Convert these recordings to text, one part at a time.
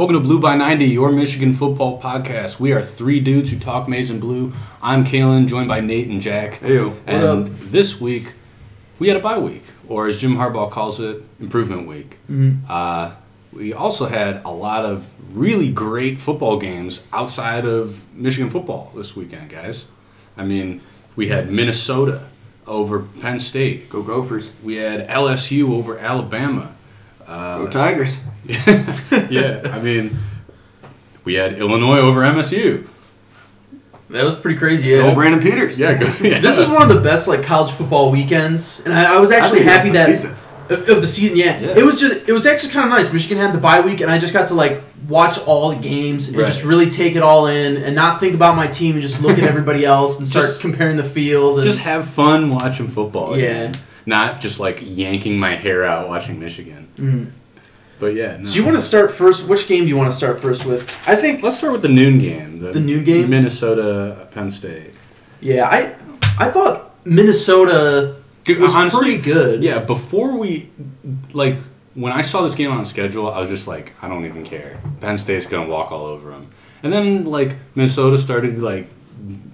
Welcome to Blue by 90, your Michigan football podcast. We are three dudes who talk maize and blue. I'm Kalen, joined by Nate and Jack. Heyo. And this week, we had a bye week, or as Jim Harbaugh calls it, improvement week. Uh, we also had a lot of really great football games outside of Michigan football this weekend, guys. I mean, we had Minnesota over Penn State. Go Gophers. We had LSU over Alabama. Go Tigers. yeah, I mean, we had Illinois over MSU. That was pretty crazy. Go Yeah. Brandon Peters. Yeah, go, yeah. This was one of the best like college football weekends, and I, I was actually I happy of the that season. Of, of the season. Yeah. Yeah. it was just it was actually kind of nice. Michigan had the bye week, and I just got to like watch all the games and Right. just really take it all in, and not think about my team and just look at everybody else and start Just- comparing the field. And, just have fun watching football. Yeah. again. Not just like yanking my hair out watching Michigan. Mhm. But yeah. No. So you want to start first? Which game do you want to start first with? I think. Let's start with the noon game. The noon game? Minnesota Penn State. Yeah, I I thought Minnesota was Honestly, pretty good. Yeah, before we like when I saw this game on schedule, I was just like, I don't even care. Penn State's gonna walk all over them. And then like Minnesota started like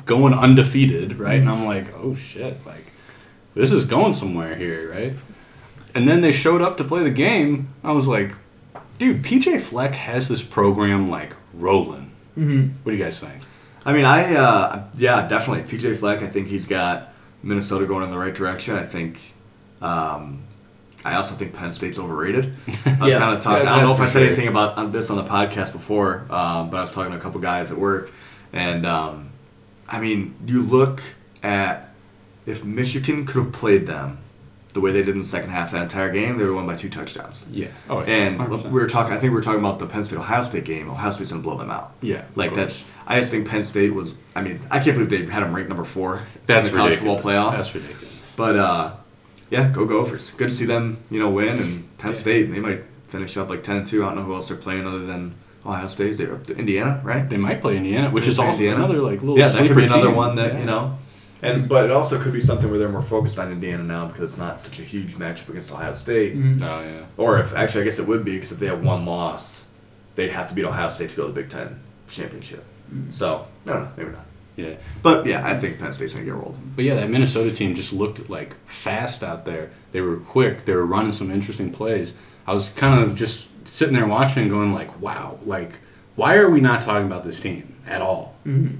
going undefeated, right? And mm-hmm. I'm like, oh shit, like this is going somewhere here, right? And then they showed up to play the game. I was like, dude, PJ Fleck has this program like rolling. hmm What do you guys think? I mean, I uh, yeah, definitely PJ Fleck. I think he's got Minnesota going in the right direction. I think. Um, I also think Penn State's overrated. I was Yeah. kind of talking. Yeah, I don't know if I said sure. anything about this on the podcast before, um, but I was talking to a couple guys at work, and um, I mean, you look at if Michigan could have played them the way they did in the second half of that entire game, they were won by two touchdowns. Yeah. Oh, yeah. And 100%. we were talking. I think we were talking about the Penn State Ohio State game. Ohio State's gonna blow them out. yeah. Like that's. I just think Penn State was. I mean, I can't believe they had them ranked number four That's in the college football playoff. That's ridiculous. but uh, yeah, go Gophers. Good to see them. You know, win and Penn Yeah. State. They might finish up like ten and two. I don't know who else they're playing other than Ohio State. They're up to Indiana, right? They might play Indiana, which is also Indiana. another like little Yeah, that could be another team. one that Yeah. you know. And but it also could be something where they're more focused on Indiana now because it's not such a huge matchup against Ohio State. Mhm. Oh yeah. Or if actually, I guess it would be because if they have one loss, they'd have to beat Ohio State to go to the Big Ten championship. So I don't know, maybe not. Yeah. But yeah, I think Penn State's gonna get rolled. But yeah, that Minnesota team just looked like fast out there. They were quick. They were running some interesting plays. I was kind of just sitting there watching, going like, "Wow! Like, why are we not talking about this team at all?" Mhm.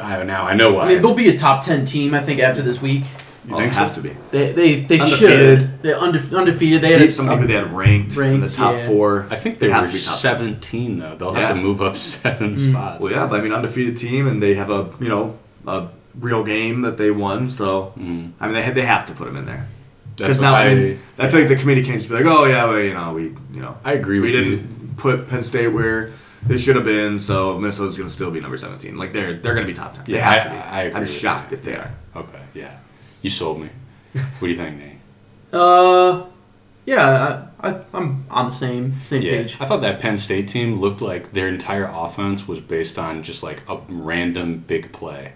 I, now I know why. I mean, they'll be a top ten team, I think, after this week. you Oh, think they so? have to be. They they they Undefeated. should. They're unde- undefeated. They had Beat a, somebody who they had ranked, in the top yeah. four. I think they, have were to be top 17 though. They'll Yeah. have to move up seven Mm. spots. Well, yeah, but I mean, undefeated team, and they have a you know a real game that they won. So Mm. I mean, they have, they have to put them in there because now what I, mean, I feel like the committee can't just be like, oh yeah, well you know we you know I agree we with didn't you. put Penn State where they should have been, so Minnesota's gonna still be number seventeen. Like they're they're gonna be top ten. they Yeah, have I- to be. I agree am shocked you. if they Yeah. are. Okay, yeah, you sold me. what do you think, Nate? uh, yeah, I, I I'm on the same same Yeah, page. I thought that Penn State team looked like their entire offense was based on just like a random big play.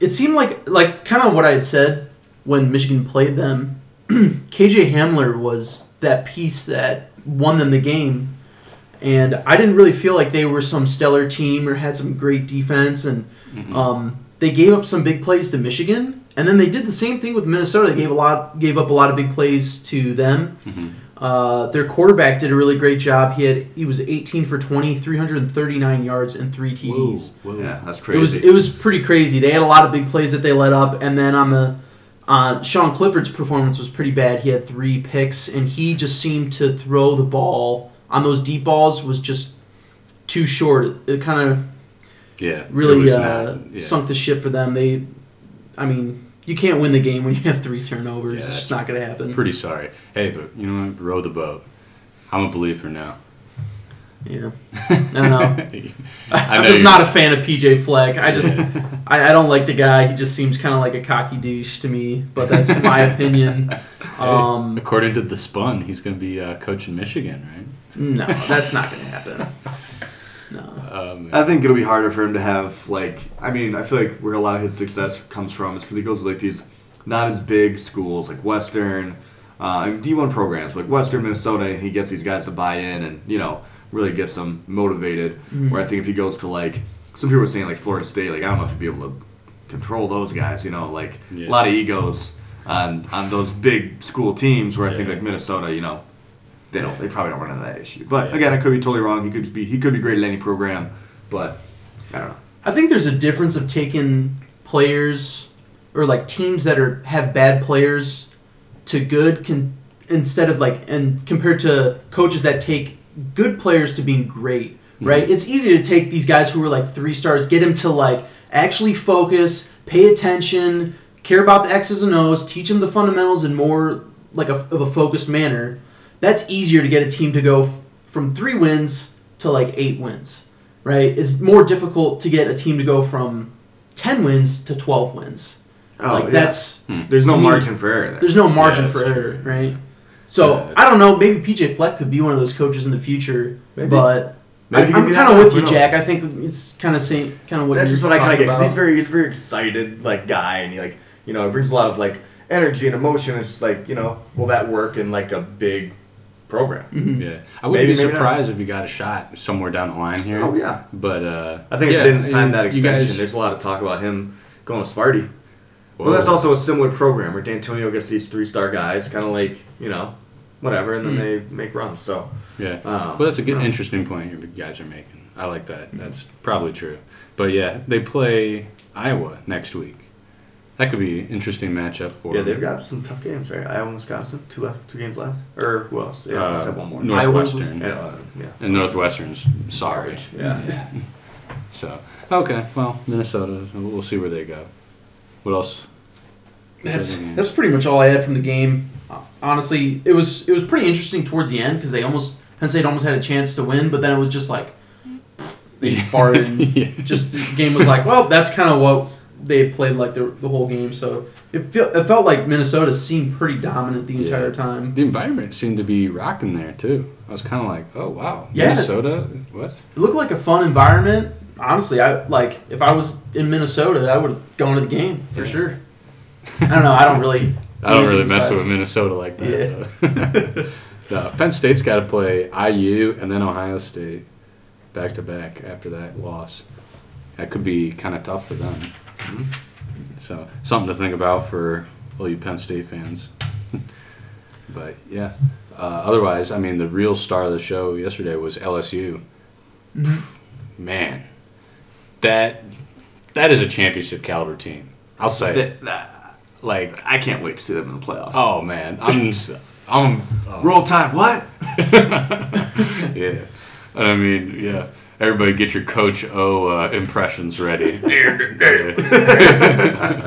It seemed like like kind of what I had said when Michigan played them. KJ Hamler was that piece that won them the game, and I didn't really feel like they were some stellar team or had some great defense, and Mhm. um, they gave up some big plays to Michigan, and then they did the same thing with Minnesota. They gave a lot gave up a lot of big plays to them. Mhm. Uh, their quarterback did a really great job. He had he was 18 for 20, 339 yards and three TDs. Whoa, whoa. Yeah, that's crazy. It crazy. was it was pretty crazy. They had a lot of big plays that they let up, and then on the uh, Sean Clifford's performance was pretty bad. He had three picks, and he just seemed to throw the ball on those deep balls was just too short. It, kind of Yeah, really uh, not- yeah. sunk the ship for them. They, I mean, you can't win the game when you have three turnovers. Yeah, it's just not going to happen. Pretty sorry. Hey, but you know what? Row the boat. I'm a believer now. yeah, I don't know. I I'm know just not a fan of PJ Fleck. I just, I, I don't like the guy. He just seems kind of like a cocky douche to me. But that's my opinion. Um, According to the Spun, he's going to be uh, coaching Michigan, right? No, that's not going to happen. No. Um, I think it'll be harder for him to have like. I mean, I feel like where a lot of his success comes from is because he goes to like these not as big schools like Western, uh, and D1 programs like Western Minnesota, and he gets these guys to buy in, and you know really gets him motivated. Mm-hmm. Where I think if he goes to like some people are saying like Florida State, like I don't know if he'd be able to control those guys. You know, like Yeah. a lot of egos on on those big school teams. Where I think like Minnesota, you know, they don't they probably don't run into that issue. But Yeah. again, I could be totally wrong. He could be he could be great at any program, but I don't know. I think there's a difference of taking players or like teams that are have bad players to good can instead of like and compared to coaches that take good players to being great, mm-hmm. right? It's easy to take these guys who are like three stars, get them to like actually focus, pay attention, care about the X's and O's, teach them the fundamentals in more like a, of a focused manner. That's easier to get a team to go f- from three wins to like eight wins right? It's more difficult to get a team to go from 10 wins to 12 wins. Oh, like yeah. that's there's no me, margin for error there. there's no margin Yeah, for that's error, true. right? So Yeah. I don't know. Maybe PJ Fleck could be one of those coaches in the future, Maybe. but Maybe I, could I'm kind of with you. Jack. I think it's kind of same, kind of what That's you're just what I kind of get because he's very he's a very excited like guy and he like you know it brings a lot of like energy and emotion. It's just like you know will that work in like a big program? Mhm. Yeah, I wouldn't Maybe, be surprised if you got a shot somewhere down the line here. Oh yeah, But uh, I think yeah, if he didn't sign that extension, guys- there's a lot of talk about him going to Sparty. Whoa. Well, that's also a similar program where Dantonio gets these three star guys, kind of like you know, whatever, and then Hmm. they make runs. So Yeah. Um, well, that's a good, yeah. interesting point you guys are making. I like that. That's probably true. But yeah, they play Iowa next week. That could be an interesting matchup for yeah, they've got some tough games, right? Iowa, Wisconsin, two left, two games left, or who else? Yeah, Uh, must have one more. Northwestern. And, uh, yeah. And Northwestern's sorry. Yeah. So okay, well, Minnesota. We'll see where they go. What else? That's that's pretty much all I had from the game. Honestly, it was it was pretty interesting towards the end because they almost Penn State almost had a chance to win, but then it was just like they just farted and Yeah. just the game was like, well, that's kind of what they played like the, the whole game. So it feel, it felt like Minnesota seemed pretty dominant the Yeah. entire time. The environment seemed to be rocking there too. I was kind of like, oh wow, Yeah. Minnesota. What? It looked like a fun environment. Honestly, I like if I was in Minnesota, I would have gone to the game for Yeah. sure. I don't know. I don't really. I don't really mess with Minnesota like that. though. no, Penn State's got to play IU and then Ohio State back to back after that loss. That could be kind of tough for them. So something to think about for all you Penn State fans. but yeah, uh, otherwise, I mean, the real star of the show yesterday was LSU. Man, that that is a championship caliber team. I'll say. That- that- Like, I can't wait to see them in the playoffs. oh man, I'm just, I'm oh. Roll Tide, what? yeah. I mean, yeah. Everybody get your Coach O uh, impressions ready.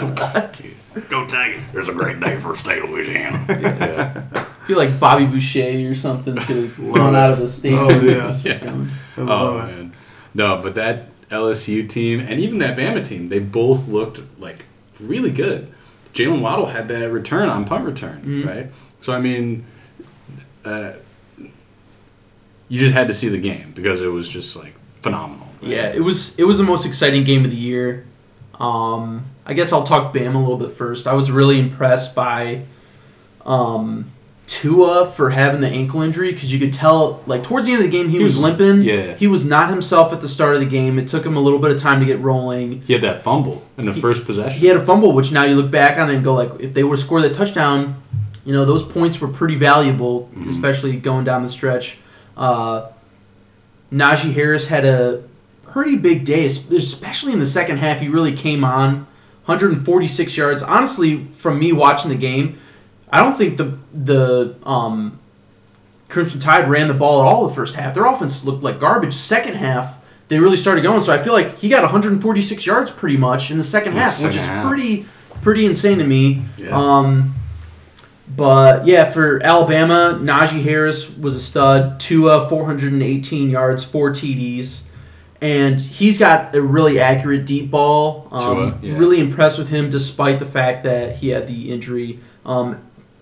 What? Go Tigers. There's a great day for state Louisiana. yeah. I feel like Bobby Boucher or something's gonna run out of the stadium. Oh, yeah. Yeah. I Oh love it. man. No, but that LSU team and even that Bama team, they both looked like really good. Jaylen Waddle had that return on punt return, Mhm. right? So I mean, uh, you just had to see the game because it was just like phenomenal. Yeah, it was it was the most exciting game of the year. Um, I guess I'll talk Bama a little bit first. I was really impressed by um, Tua for having the ankle injury because you could tell like towards the end of the game he, He was, was- limping. yeah. he was not himself at the start of the game. It took him a little bit of time to get rolling. He had that fumble in the He- first possession. He had a fumble, which now you look back on it and go like, if they would have scored that touchdown, you know those points were pretty valuable, Mhm. especially going down the stretch. Uh, Najee Harris had a pretty big day, especially in the second half. He really came on, 146 yards. Honestly, from me watching the game, I don't think the the um, Crimson Tide ran the ball at all the first half. Their offense looked like garbage. Second half, they really started going. So I feel like he got 146 yards pretty much in the second half, which is pretty pretty insane to me. Yeah. Um, but yeah, for Alabama, Najee Harris was a stud. Tua, 418 yards, four TDs. And he's got a really accurate deep ball. Um, Tua, yeah. Really impressed with him despite the fact that he had the injury. Um,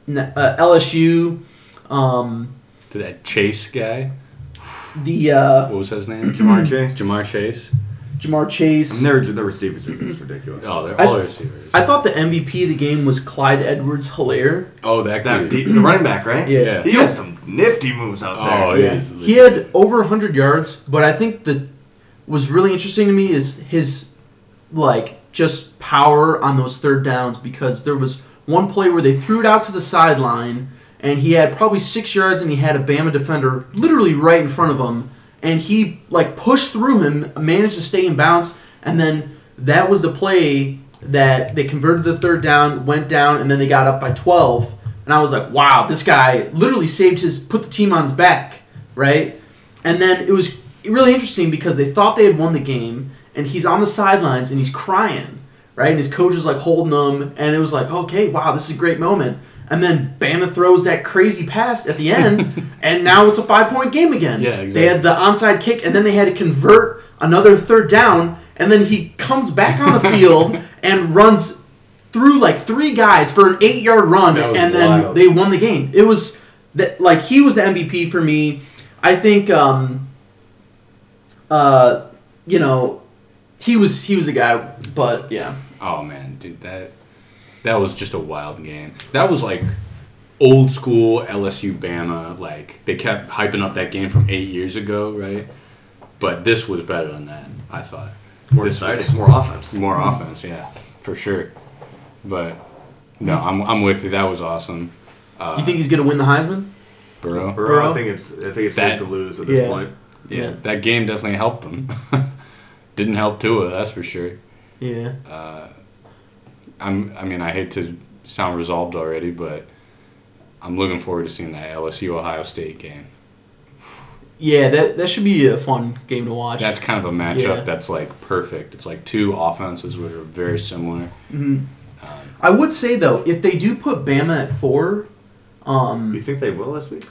uh, LSU, um, to that Chase guy. the uh, What was his name? Ja'Marr Chase. Ja'Marr Chase. Ja'Marr Chase. And their, the receivers are just ridiculous. Oh, they're I- receivers. I thought the MVP of the game was Clyde Edwards Helaire. oh, that guy. That, the, the running back, right? Yeah. Yeah. He had some nifty moves out there. Oh, Yeah, he had over 100 yards, but I think that was really interesting to me is his like just power on those third downs because there was one play where they threw it out to the sideline and he had probably six yards and he had a Bama defender literally right in front of him and he like pushed through him, managed to stay in bounds, and then that was the play that they converted the third down, went down, and then they got up by 12. And I was like, wow, this guy literally saved his, put the team on his back, right? And then it was really interesting because they thought they had won the game, and he's on the sidelines and he's crying, right? And his coach is like holding him, and it was like, okay, wow, this is a great moment. And then Bama throws that crazy pass at the end, and now it's a five point game again. Yeah, exactly. They had the onside kick, and then they had to convert another third down, and then he comes back on the field and runs through like three guys for an eight yard run, and then wild. they won the game. It was that like he was the MVP for me. I think, um, uh, you know, he was he was a guy, but yeah, Oh man, dude, that that was just a wild game. That was like old school LSU Bama. Like they kept hyping up that game from eight years ago, right? But this was better than that. I thought. More This exciting, more offense. More offense, yeah, for sure. But no, I'm I'm with you. That was awesome. Uh, you think he's gonna win the Heisman? Burrow? Burrow, Burrow? I think it's I think it's That- his to lose at this Yeah. point. Yeah, Yeah. that game definitely helped them. Didn't help Tua, that's for sure. Yeah, Uh, I'm. I mean, I hate to sound resolved already, but I'm looking forward to seeing that LSU Ohio State game. yeah. That that should be a fun game to watch. That's kind of a matchup Yeah. that's like perfect. It's like two offenses which are very similar. Mhm. Um, I would say though, if they do put Bama at four, um, You think they will this week?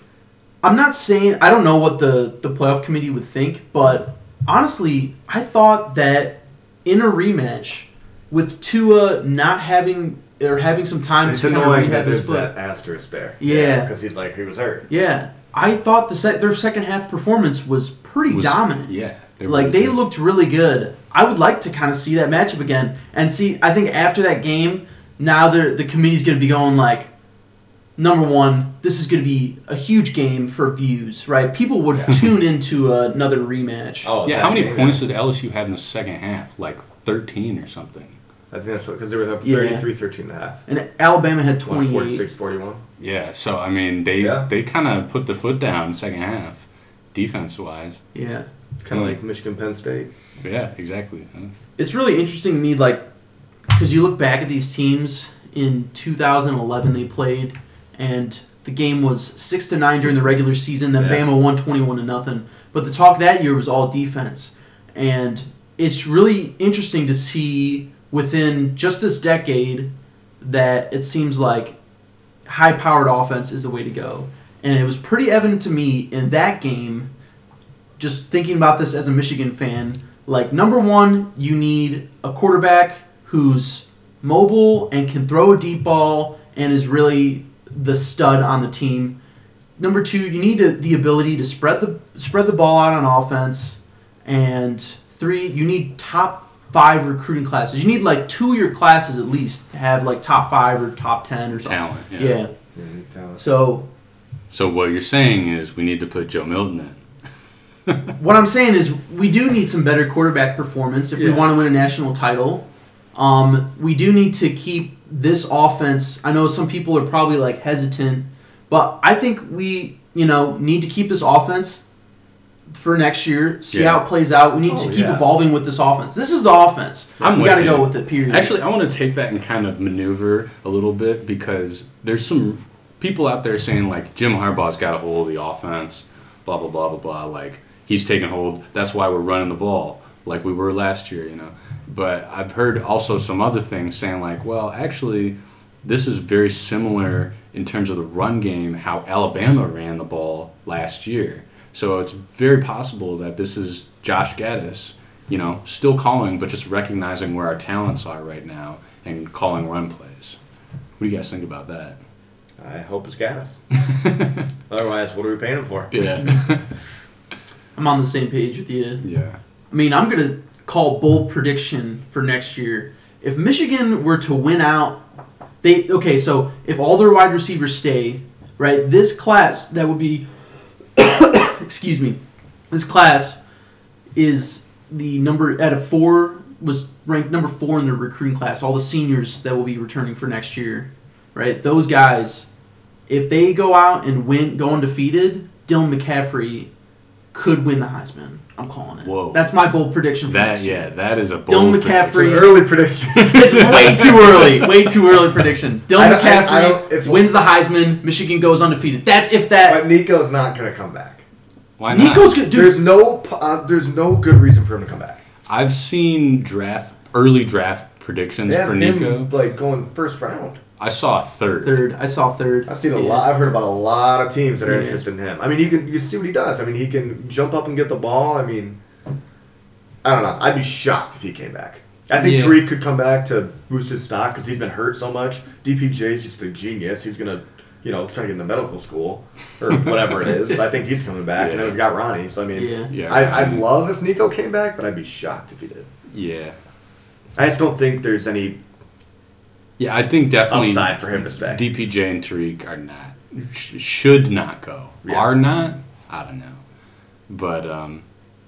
I'm not saying I don't know what the the playoff committee would think, but honestly, I thought that in a rematch with Tua not having or having some time It's to kind of annoying rehab that his there's foot. that asterisk there. Yeah. because he's like he was hurt. Yeah, I thought the set their second half performance was pretty was- dominant. Yeah, they like really they good. looked really good. I would like to kind of see that matchup again and see. I think after that game, now the the committee's going to be going like, number one, this is going to be a huge game for views, right? People would tune into another rematch. Oh, Yeah, how many game, points did LSU have in the second half? Like 13 or something. I think that's because they were up Yeah. 33, 13 and a half. And Alabama had What, 28. 46, 41? Yeah, so I mean, they Yeah. they kind of put the foot down second half, defense wise. Yeah. Kind of Hmm. like Michigan, Penn State. Yeah, exactly. It's really interesting to me, like, because you look back at these teams in 2011, they played, and the game was six to nine during the regular season. Then Yeah. Bama won 21 to nothing. But the talk that year was all defense, and it's really interesting to see within just this decade that it seems like high-powered offense is the way to go. And it was pretty evident to me in that game, just thinking about this as a Michigan fan, like number one, you need a quarterback who's mobile and can throw a deep ball and is really the stud on the team. Number two, you need to, the ability to spread the spread the ball out on offense, and three, you need top five recruiting classes. You need like two of your classes at least to have like top five or top ten or something. Talent. Yeah. Yeah. Yeah. So So what you're saying is we need to put Joe Milton in. what I'm saying is we do need some better quarterback performance if we want to win a national title. Um, we do need to keep this offense. I know some people are probably like hesitant, but I think we, you know, need to keep this offense for next year. See Yeah. how it plays out. We need to Oh, keep yeah. evolving with this offense. This is the offense. I'm we got to go with it. Period. Actually, I want to take that and kind of maneuver a little bit because there's some people out there saying like Jim Harbaugh's got a hold of the offense, blah blah blah blah blah. Like he's taking hold. That's why we're running the ball like we were last year, you know. But I've heard also some other things saying like, well, actually, this is very similar in terms of the run game how Alabama ran the ball last year. So it's very possible that this is Josh Gattis, you know, still calling, but just recognizing where our talents are right now and calling run plays. What do you guys think about that? I hope it's Gattis. Otherwise, what are we paying him for? Yeah. I'm on the same page with you. yeah. I mean, I'm going to call bold prediction for next year. If Michigan were to win out, they okay. So if all their wide receivers stay, right? This class that would be, excuse me, this class is the number at a four was ranked number four in the recruiting class. All the seniors that will be returning for next year, right? Those guys, if they go out and win, go undefeated, Dylan McCaffrey could win the Heisman. I'm calling it. Whoa. That's my bold prediction for That next year. yeah, that is a Dylan bold It's an McCaffrey. early prediction. It's way too early. Way too early prediction. Dylan I don't- I- McCaffrey I if- wins the Heisman. Michigan goes undefeated. That's if that. but Nico's not gonna come back. Why not? Nico's good, dude. There's no uh, there's no good reason for him to come back. I've seen draft early draft predictions Yeah, for him, Nico. like going first round. I saw a third. Third, I saw third. I've seen a Yeah. lot. I've heard about a lot of teams that are Yeah. interested in him. I mean, you can you see what he does. I mean, he can jump up and get the ball. I mean, I don't know. I'd be shocked if he came back. I think Yeah. Tarik could come back to boost his stock because he's been hurt so much. DPJ's just a genius. He's gonna, you know, trying to get into medical school or whatever it is. I think he's coming back, and then we've got Ronnie. So I mean, Yeah. Yeah, I, I'd love if Nico came back, but I'd be shocked if he did. Yeah. I just don't think there's any Yeah, I think definitely upside for him to stay. DPJ and Tarik are not sh- should not go. Yeah. Are not? I don't know. But um,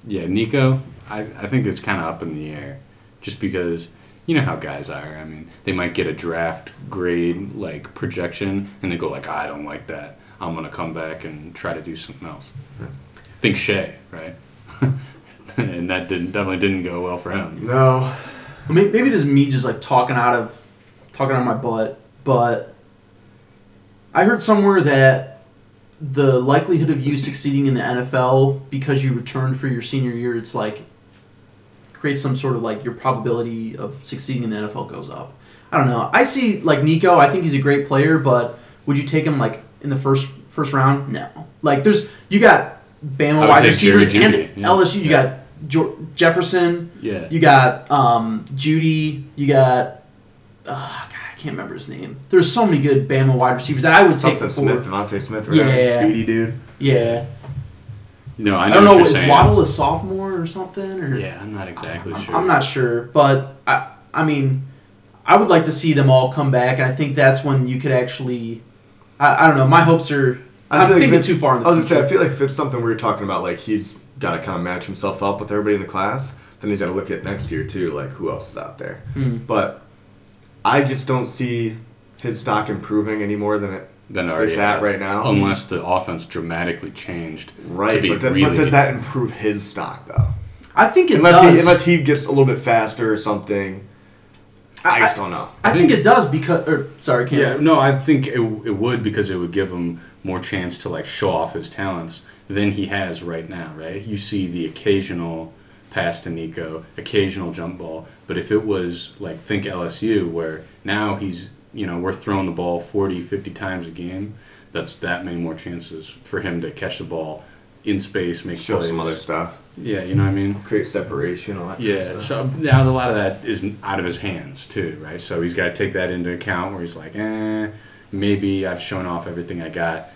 yeah, Nico, I, I think it's kind of up in the air, just because you know how guys are. I mean, they might get a draft grade like projection, and they go like, I don't like that. I'm gonna come back and try to do something else. Hmm. Think Shea, right? and that didn't definitely didn't go well for him. No, Maybe, maybe this is me just like talking out of talking out of my butt, but I heard somewhere that the likelihood of you succeeding in the NFL because you returned for your senior year, it's like creates some sort of like your probability of succeeding in the NFL goes up. I don't know. I see like Nico. I think he's a great player, but would you take him like in the first first round? No. Like there's you got Bama wide take Jerry receivers and Jeudy, yeah. LSU. You Yeah. got jo- Jefferson. Yeah. You got um, Jeudy. You got. Uh, God, I can't remember his name. There's so many good Bama wide receivers that I would take something before. Smith, Devontae Smith, or whatever, Yeah. speedy dude. Yeah. No, I I, don't what know. you're Is saying. Waddle a sophomore or something? Or Yeah, I'm not exactly I'm, sure. I'm not sure, but I. I mean, I would like to see them all come back, and I think that's when you could actually. I, I don't know. My hopes are. I I'm feel like thinking if too it's- far in the I was future. gonna say, I feel like if it's something we are talking about, like he's got to kind of match himself up with everybody in the class, then he's got to look at next year too, like who else is out there. Hmm. But I just don't see his stock improving any more than it. Than it already It's at has. right now. Unless the offense dramatically changed. Right, but, then, really but does that improve his stock though? I think it Unless does. he unless he gets a little bit faster or something. I, I- just don't know. I think it does because. Or sorry, Cam. Yeah, no, I think it, it would because it would give him more chance to like show off his talents than he has right now, right? You see the occasional pass to Nico, occasional jump ball, but if it was like think LSU where now he's, you know, we're throwing the ball 40, 50 times a game, that's that many more chances for him to catch the ball in space, make Show plays. some other stuff, Yeah, you know what I mean? create separation, all that. kind of Yeah, so now a lot of that is out of his hands too, right? So he's got to take that into account where he's like, eh, maybe I've shown off everything I got.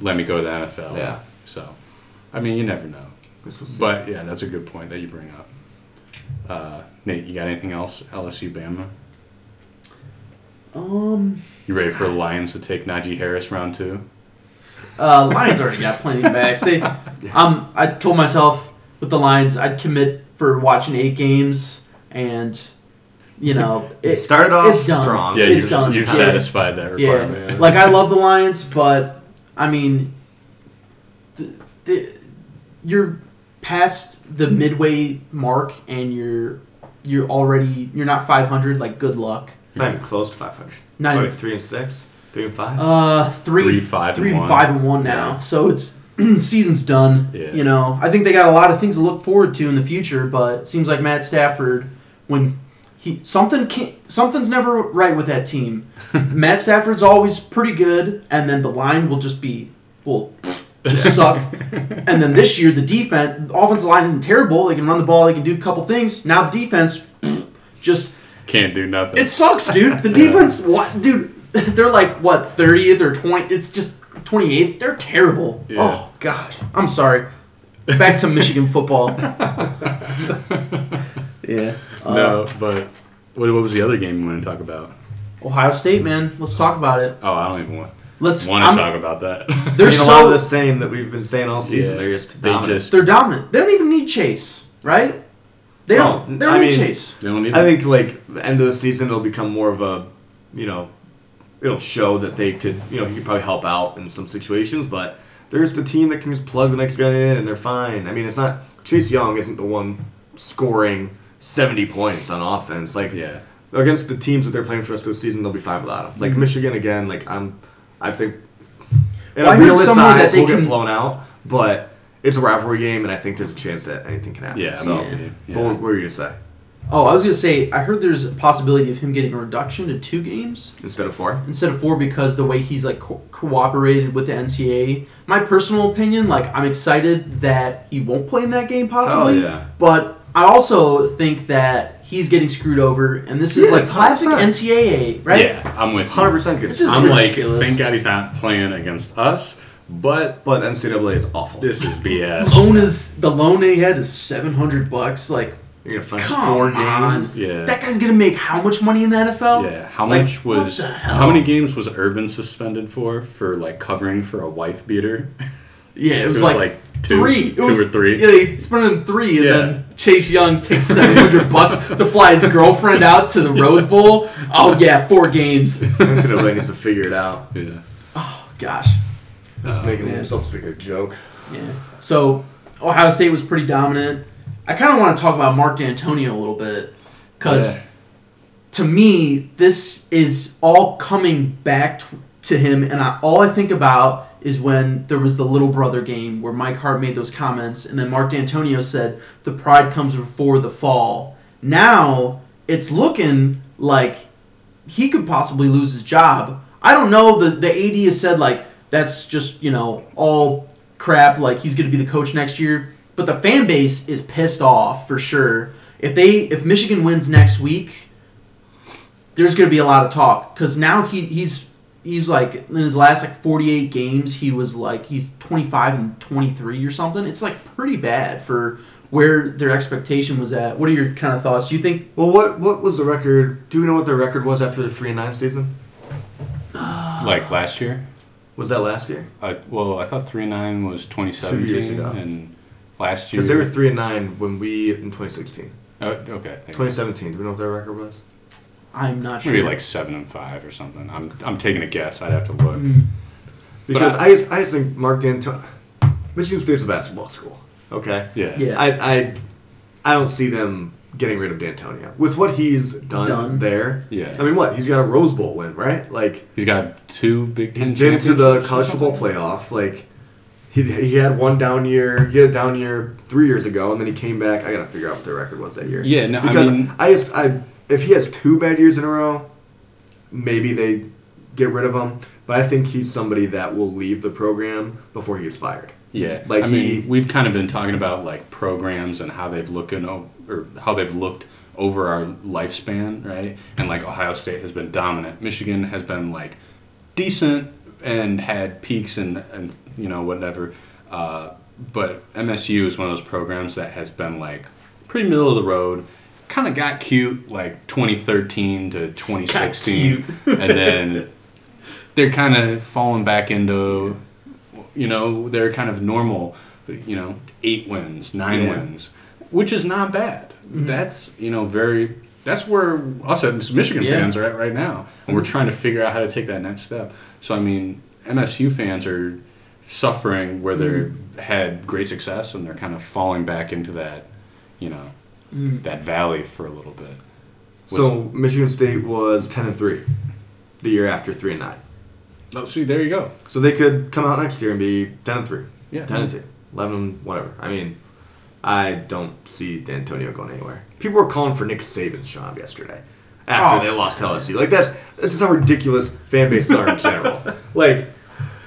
Let me go to the NFL. Yeah. So, I mean, you never know. Guess we'll see. But yeah, that's a good point that you bring up. Uh, Nate, you got anything else? LSU Bama? Um. You ready for the Lions to take Najee Harris round two? Uh, Lions already got plenty of backs. They, um, I told myself with the Lions, I'd commit for watching eight games, and you know, it started off it's done. strong. Yeah, It's you've, done. you've Yeah. satisfied that yeah. requirement. Like I love the Lions, but I mean, the, the, you're past the midway mark, and you're you're already you're not 500. Like good luck. Not even close to 500. Not even- three and six, three and five. Uh, three, Three, five, and three one. five and one now. Yeah. So it's season's done. Yeah. You know, I think they got a lot of things to look forward to in the future. But it seems like Matt Stafford, when he something can't something's never right with that team. Matt Stafford's always pretty good, and then the line will just be will just suck. And then this year, the defense, the offensive line isn't terrible. They can run the ball. They can do a couple things. Now the defense, just Can't do nothing. it sucks, dude. The defense, what, dude? They're like what thirtieth or twenty? It's just twenty eighth. They're terrible. Yeah. Oh gosh, I'm sorry. Back to Michigan football. yeah. Uh, no, but what, what was the other game you want to talk about? Ohio State, man. Let's talk about it. Oh, I don't even want. let's. want I'm- to talk about that. They're I mean, a lot so of the same that we've been saying all season. Yeah. They're just They just- they're dominant. They don't even need Chase, right? They Well, don't. They don't I need mean- Chase. They don't need I think like the end of the season, it'll become more of a, you know, it'll show that they could, you know, he could probably help out in some situations, but there's the team that can just plug the next guy in and they're fine. I mean, it's not Chase Young isn't the one scoring 70 points on offense. Like Yeah. against the teams that they're playing for the rest of the season, they'll be fine without him. Like Mhm. Michigan again, like I'm, I think, in Well, I a heard realist somewhere that they we'll can- get blown out, but it's a rivalry game, and I think there's a chance that anything can happen. Yeah. So, I'm with you. but what Yeah. were you gonna say? Oh, I was gonna say. I heard there's a possibility of him getting a reduction to two games Instead of four? instead of four because the way he's like co- cooperated with the NCAA. My personal opinion, like I'm excited that he won't play in that game possibly. yeah. But I also think that he's getting screwed over, and this is Yeah, like classic 100%. NCAA, right? Yeah, I'm with you. Hundred percent good. It's just- I'm like, thank God he's not playing against us, but but NCAA is awful. this is BS. Loan is the loan he had is seven hundred bucks. Like, You're gonna find come four on, games. Yeah. that guy's gonna make how much money in the NFL? Yeah, how Like, much what was the hell? how many games was Urban suspended for for like covering for a wife beater? Yeah, it was, was like, like two- three, It two was- or three. Yeah, they spent him three, and Yeah. then Chase Young takes seven hundred bucks to fly his girlfriend out to the Rose Bowl. Oh yeah, four games. NCAA needs to figure it out. Yeah. Oh gosh. Just Oh, making himself like a joke. Yeah. So Ohio State was pretty dominant. I kind of want to talk about Mark Dantonio a little bit because Yeah. to me this is all coming back t- to him, and I, all I think about is when there was the little brother game where Mike Hart made those comments, and then Mark Dantonio said the pride comes before the fall. Now it's looking like he could possibly lose his job. I don't know. The the AD has said like that's just you know all crap. Like he's going to be the coach next year. But the fan base is pissed off for sure. If they if Michigan wins next week, there's going to be a lot of talk because now he he's he's like in his last like 48 games he was like he's 25 and 23 or something. It's like pretty bad for where their expectation was at. What are your kind of thoughts? Do you think Well, what what was the record? Do we know what their record was after the three and nine season? Like last year? Was that last year? I, well, I thought three nine was 2017, ago. and last year Because they were three and nine when we in 2016. Oh, okay. 2017. Do we know what their record was? I'm not sure. Maybe like seven and five or something. I'm I'm taking a guess. I'd have to look. Mm. Because But I, just, I just think Mark Dantonio, Michigan State's a basketball school. Okay. Yeah. Yeah. I I I don't see them getting rid of Dantonio with what he's done, Done. there. Yeah. I mean, what he's got a Rose Bowl win, right? Like He's got two Big Ten. he's been to the championships or college football playoff. Like he he had one down year. He had a down year three years ago, and then he came back. I gotta figure out what their record was that year. Yeah, no, I because mean- I just I if he has two bad years in a row, maybe they get rid of him. But I think he's somebody that will leave the program before he gets fired. Yeah, Like I he- mean, we've kind of been talking about like programs and how they've looking o- or how they've looked over our lifespan, right? And like Ohio State has been dominant. Michigan has been like decent and had peaks and and you know whatever. Uh, but MSU is one of those programs that has been like pretty middle of the road. Kind of got cute like 2013 to 2016, and then they're kind of falling back into you know they're kind of normal you know eight wins nine Yeah. wins which is not bad. Mm-hmm. That's you know very that's where us as michigan Yeah. fans are at right now. And we're mm-hmm. trying to figure out how to take that next step. So i mean msu fans are suffering where they're mm-hmm. had great success and they're kind of falling back into that you know Mm. that valley for a little bit. So Michigan State was ten and three, the year after three and nine. oh see there you go. So they could come out next year and be ten and three, yeah. Ten and two, eleven, whatever. I mean, I don't see Dantonio going anywhere. People were calling for Nick Saban's job yesterday after Oh. they lost to LSU. Like that's this is how ridiculous fan bases are in general. Like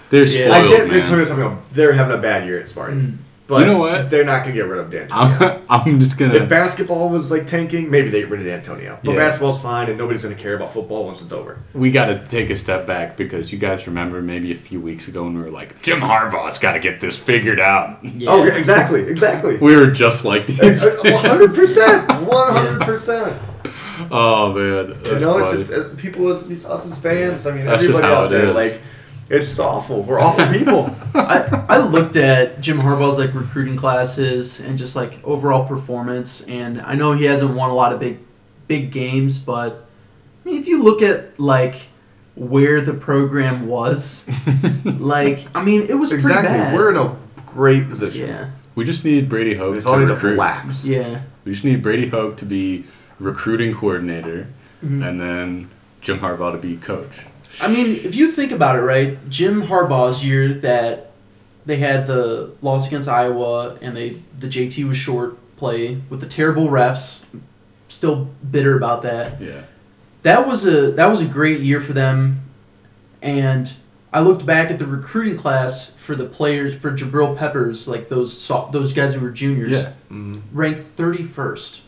they're Yeah. I get man. Dantonio's having a they're having a bad year at Sparty, Mm. But You know what? They're not gonna get rid of Dantonio. I'm, I'm just gonna if basketball was like tanking, maybe they get rid of Dantonio. But Yeah. basketball's fine, and nobody's gonna care about football once it's over. we got to take a step back because you guys remember maybe a few weeks ago when we were like, Jim Harbaugh's got to get this figured out. Yeah. Oh, exactly, exactly. We were just like these. One hundred percent, one hundred percent. oh man, that's You know, funny. it's just uh, people, as it's us as fans. I mean, That's everybody how out it there. is. Like, It's just awful. We're awful people. I, I looked at Jim Harbaugh's like recruiting classes and just like overall performance, and I know he hasn't won a lot of big big games, but I mean, if you look at like where the program was, like I mean, it was pretty exactly. bad. We're in a great position. yeah, We just need Brady We Hoke to all recruit. relax. yeah. We just need Brady Hoke to be recruiting coordinator, Mhm. and then Jim Harbaugh to be coach. I mean, if you think about it, right? Jim Harbaugh's year that they had the loss against Iowa and they the JT was short play with the terrible refs. Still bitter about that. Yeah. That was a that was a great year for them, and I looked back at the recruiting class for the players for Jabril Peppers, like those those guys who were juniors, Yeah. Mhm. ranked thirty first.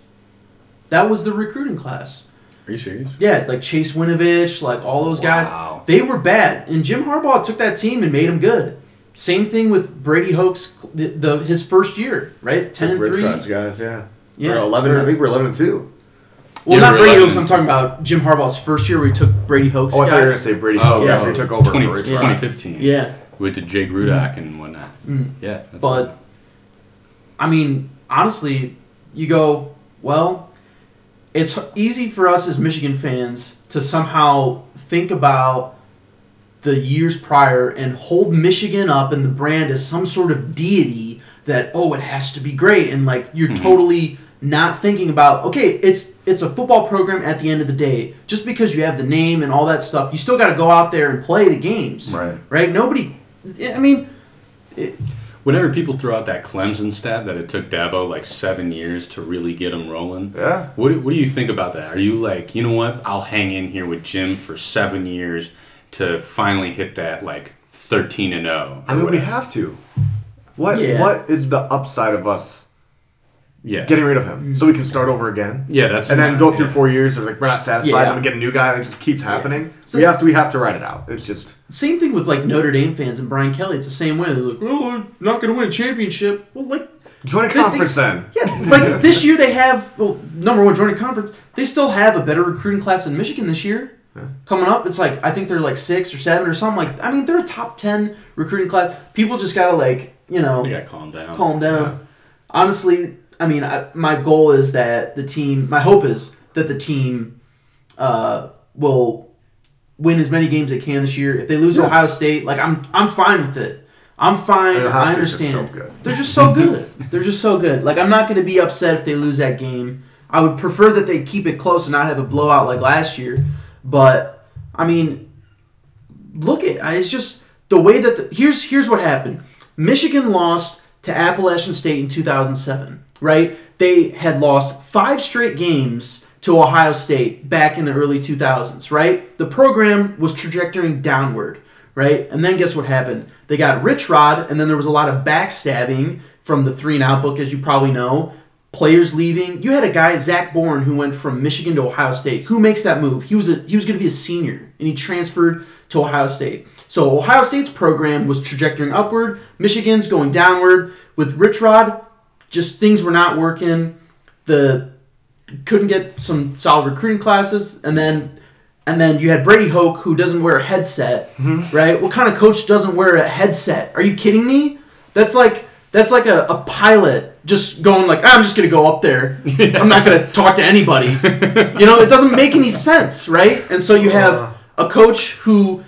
That was the recruiting class. Are you serious? Yeah, like Chase Winovich, like all those guys. They were bad, and Jim Harbaugh took that team and made them good. Same thing with Brady Hoke's the, the his first year, right? Ten and Rich three. Rods guys, yeah. Yeah, We're eleven. or- I think we're eleven and two. Well, Yeah, not we're Brady 11 Hoke's. I'm talking about Jim Harbaugh's first year where he took Brady Hoke's Oh, I thought you were gonna say Brady Oh, Hoke yeah. after he took over 20, for Rich Yeah. 2015. Yeah, With the Jake Rudock and whatnot. Mm. Yeah. That's but I mean, honestly, you go well. It's easy for us as Michigan fans to somehow think about the years prior and hold Michigan up and the brand as some sort of deity that oh it has to be great and like you're Mhm. totally not thinking about okay it's it's a football program at the end of the day just because you have the name and all that stuff you still got to go out there and play the games Right. right nobody I mean Whenever people throw out that Clemson stat that it took Dabo like seven years to really get him rolling, Yeah. what do, what do you think about that? Are you like, you know what? I'll hang in here with Jim for seven years to finally hit that like thirteen and oh, zero. I mean, we have to. What Yeah. What is the upside of us yeah, getting rid of him so we can start over again? yeah. That's and then go through yeah. four years, or like we're not satisfied, Yeah. and we get a new guy, and it just keeps happening. So- we have to. We have to write it out. It's just Same thing with like Notre Dame fans and Brian Kelly. It's the same way. They're like, "Oh, we're not going to win a championship." Well, like, join a conference they- then. yeah, like this year they have well, number one joining conference. They still have a better recruiting class in Michigan this year. Coming up, it's like I think they're like six or seven or something. Like, I mean, they're a top ten recruiting class. People just gotta like, you know, You gotta calm down. calm down. Honestly, I mean, I, my goal is that the team. My hope is that the team uh, will win as many games as they can this year. If they lose Yeah. Ohio State, like I'm, I'm fine with it. I'm fine. And Ohio I State's just understand. so good. They're just so good. They're just so good. Like I'm not going to be upset if they lose that game. I would prefer that they keep it close and not have a blowout like last year. But I mean, look at it. it's just the way that the, here's here's what happened. Michigan lost to Appalachian State in 2007, right? They had lost five straight games to Ohio State back in the early 2000s, right? The program was trajectorying downward, right? And then guess what happened? They got Rich Rod, and then there was a lot of backstabbing from the three and out book, as you probably know. Players leaving. You had a guy, Zach Boren, who went from Michigan to Ohio State. Who makes that move? He was a he was going to be a senior, and he transferred to Ohio State. So Ohio State's program was trajectorying upward. Michigan's going downward. With Rich Rod, just things were not working. The couldn't get some solid recruiting classes, and then and then you had Brady Hoke who doesn't wear a headset, mm-hmm. right? What kind of coach doesn't wear a headset? Are you kidding me? That's like that's like a, a pilot just going like ah, I'm just gonna go up there. I'm not gonna talk to anybody. you know, it doesn't make any sense, right? And so you have a coach who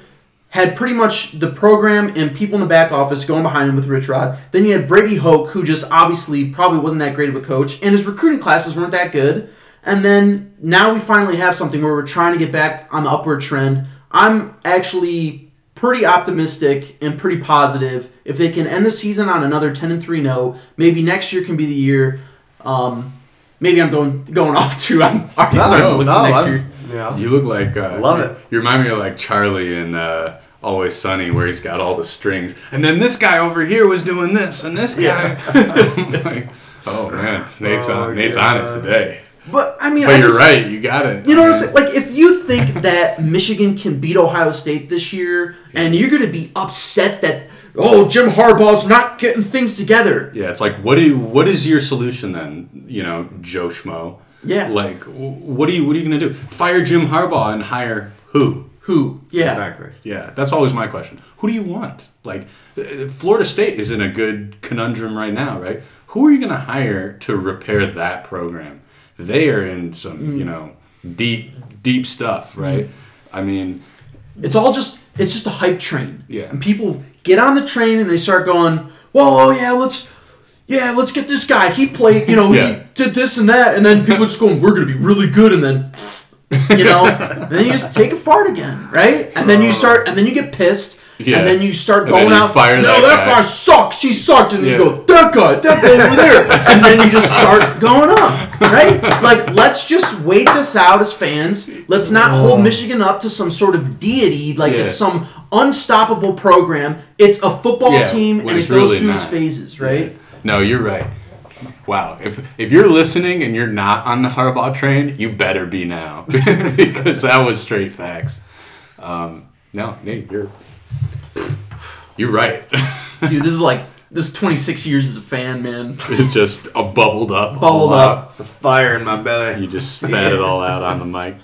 had pretty much the program and people in the back office going behind him with Rich Rod. Then you had Brady Hoke, who just obviously probably wasn't that great of a coach, and his recruiting classes weren't that good. And then now we finally have something where we're trying to get back on the upward trend. I'm actually pretty optimistic and pretty positive if they can end the season on another 10 and 3 note. Maybe next year can be the year. Um, maybe I'm going going off too. I'm already No, starting to look no, to next I'm- year. Yeah. You look like uh, Love you, it. You remind me of like Charlie and uh, Always Sunny, where he's got all the strings, and then this guy over here was doing this, and this guy. Like, oh man, Nate's Oh, on Nate's on it today. But I mean, But I you're just, right, you got it. You know what I'm saying? Like, if you think that Michigan can beat Ohio State this year, and you're going to be upset that oh Jim Harbaugh's not getting things together, Yeah, it's like what do you, what is your solution then? You know, Joe Schmo. Yeah. Like, what are you what are you gonna do? Fire Jim Harbaugh and hire who? Who? Yeah. Exactly. Yeah, that's always my question. Who do you want? Like, uh, Florida State is in a good conundrum right now, right? Who are you going to hire to repair that program? They are in some, Mm. you know, deep, deep stuff, right? I mean, It's all just it's just a hype train. Yeah. And people get on the train and they start going, "Whoa, yeah, let's yeah, let's get this guy. He played, you know, Yeah. he did this and that." And then people just going, "We're going to be really good." And then you know, then you just take a fart again, right? And then you oh. start and then you get pissed. Yeah. And then you start going you out. no, that that, guy." guy. sucks. He sucked. And Yeah. you go, that guy, that guy over there. and then you just start going up, right? Like, let's just wait this out as fans. Let's not hold oh. Michigan up to some sort of deity, like Yeah. it's some unstoppable program. It's a football team, and it goes really through its phases, right? no, you're right. Wow, if if you're listening and you're not on the Harbaugh train, you better be now because that was straight facts. Um, no, Nate, you're you're right. Dude, this is like this 26 years as a fan, man. it's just a bubbled up, Bubbled a up. The fire in my belly. You just spat it all out on the mic.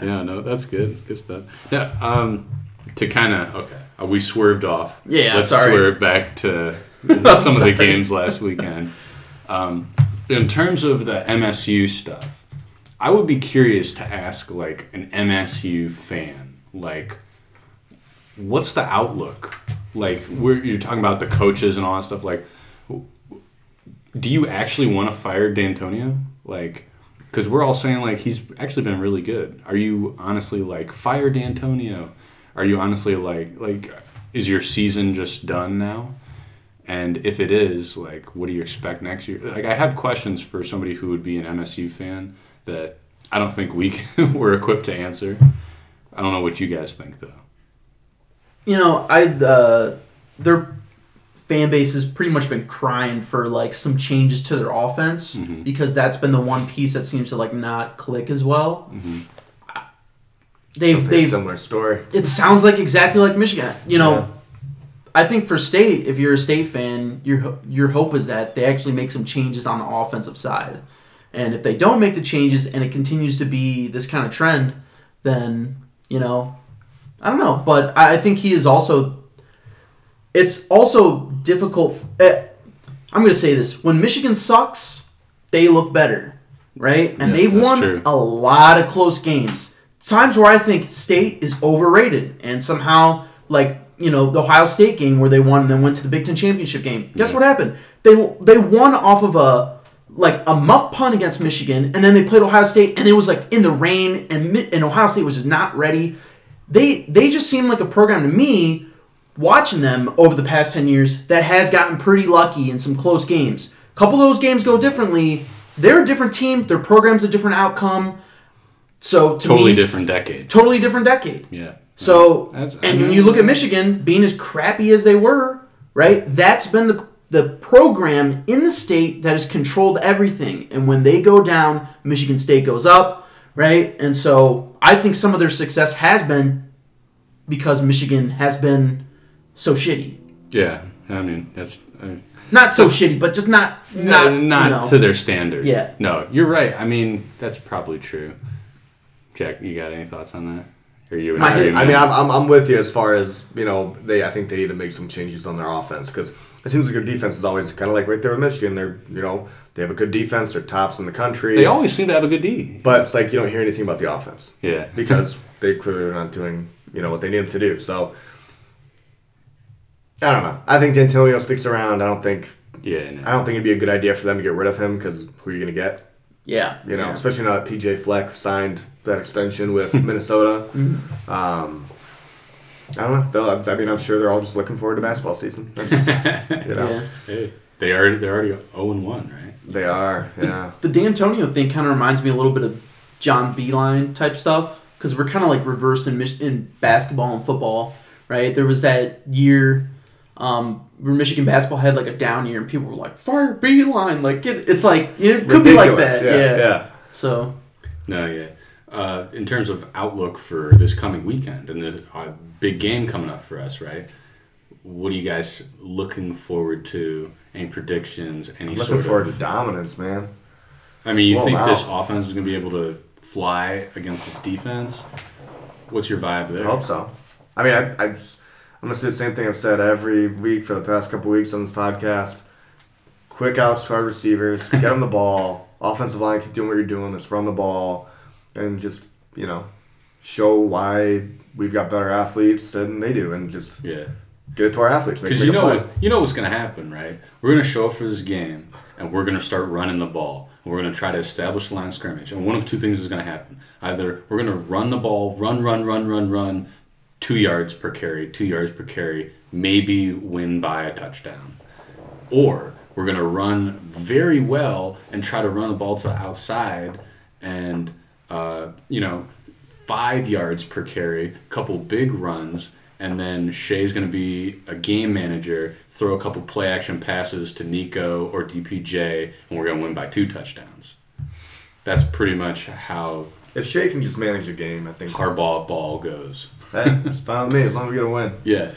Yeah, no, that's good. Good stuff. Yeah, um, to kind of okay, uh, we swerved off. Yeah, let's sorry. swerve back to some of the games last weekend. Um, in terms of the MSU stuff, I would be curious to ask like an MSU fan, like, what's the outlook? Like, you're talking about the coaches and all that stuff. Like, do you actually want to fire Dantonio? Like, because we're all saying like he's actually been really good. Are you honestly like fire Dantonio? Are you honestly like like is your season just done now? And if it is, like, what do you expect next year? Like, I have questions for somebody who would be an MSU fan that I don't think we can, we're equipped to answer. I don't know what you guys think though. You know, I uh, their fan base has pretty much been crying for like some changes to their offense Mm-hmm. because that's been the one piece that seems to like not click as well. Mm-hmm. They've they've similar story. it sounds like exactly like Michigan. You know, Yeah. I think for state, if you're a state fan, your your hope is that they actually make some changes on the offensive side, and if they don't make the changes and it continues to be this kind of trend, then you know, I don't know. But I I think he is also. It's also difficult. eh, I'm going to say this: when Michigan sucks, they look better, right? And Yeah, they've won true. a lot of close games. Times where I think State is overrated, and somehow, like you know, the Ohio State game where they won and then went to the Big Ten championship game. Guess what happened? They they won off of a like a muff punt against Michigan, and then they played Ohio State, and it was like in the rain, and and Ohio State was just not ready. They they just seem like a program to me watching them over the past 10 years that has gotten pretty lucky in some close games. A couple of those games go differently. They're a different team. Their program's a different outcome. So to Totally me, different decade. totally different decade. Yeah. So That's- and when you look at Michigan being as crappy as they were, right? That's been the the program in the state that has controlled everything. And when they go down, Michigan State goes up, right? And so I think some of their success has been because Michigan has been so shitty. Yeah. I mean, that's. I mean, Not so shitty, but just not not not not you know. to their standard. Yeah. No, you're right. I mean, that's probably true. Jack, you got any thoughts on that? You? Are I mean, I'm, I'm, I'm with you as far as you know. They I think they need to make some changes on their offense because it seems like their defense is always kind of like right there with Michigan. They're you know they have a good defense. They're tops in the country. they always seem to have a good D. but it's like you don't hear anything about the offense Yeah. because they clearly are not doing you know what they need them to do. So I don't know. I think Dantonio sticks around. I don't think Yeah. No. I don't think it'd be a good idea for them to get rid of him because who are you going to get? Yeah, You know, yeah. especially now that PJ Fleck signed that extension with Minnesota. Um, I don't know. They'll, I mean, I'm sure they're all just looking forward to basketball season. Just, you know, yeah. Hey, they are. They're already zero and one, right? they are. Yeah. The Dantonio thing kind of reminds me a little bit of John Beilein type stuff because we're kind of like reversed in in basketball and football, right? There was that year um, where Michigan basketball had like a down year and people were like, "Fire Beilein!" Like it, it's like it could be like that, Yeah. yeah. yeah. So No, yeah. Uh, in terms of outlook for this coming weekend and the uh, big game coming up for us, right? What are you guys looking forward to? Any predictions? Any Looking sort forward of? to dominance, man. I mean, you Blow think 'em this offense is going to be able to fly against this defense? what's your vibe there? I hope so. I mean, I, I just, I'm gonna say the same thing I've said every week for the past couple weeks on this podcast. Quick outs to our receivers, get them the ball. Offensive line, keep doing what you're doing. Let's run the ball, and just you know, show why we've got better athletes than they do, and just Yeah. get it to our athletes. Because you know what you know what's gonna happen, right? We're gonna show up for this game and we're gonna start running the ball. And we're gonna try to establish the line of scrimmage. And one of two things is gonna happen. Either we're gonna run the ball, run, run, run, run, run, two yards per carry, two yards per carry, maybe win by a touchdown. Or we're gonna run very well and try to run the ball to the outside and uh, you know, five yards per carry, A couple big runs, and then Shea's going to be a game manager, throw a couple play action passes to Nico or DPJ, and we're going to win by two touchdowns. That's pretty much how If Shea can just manage the game, I think hardball ball goes. Hey, it's fine with me as long as we get a win. Yeah.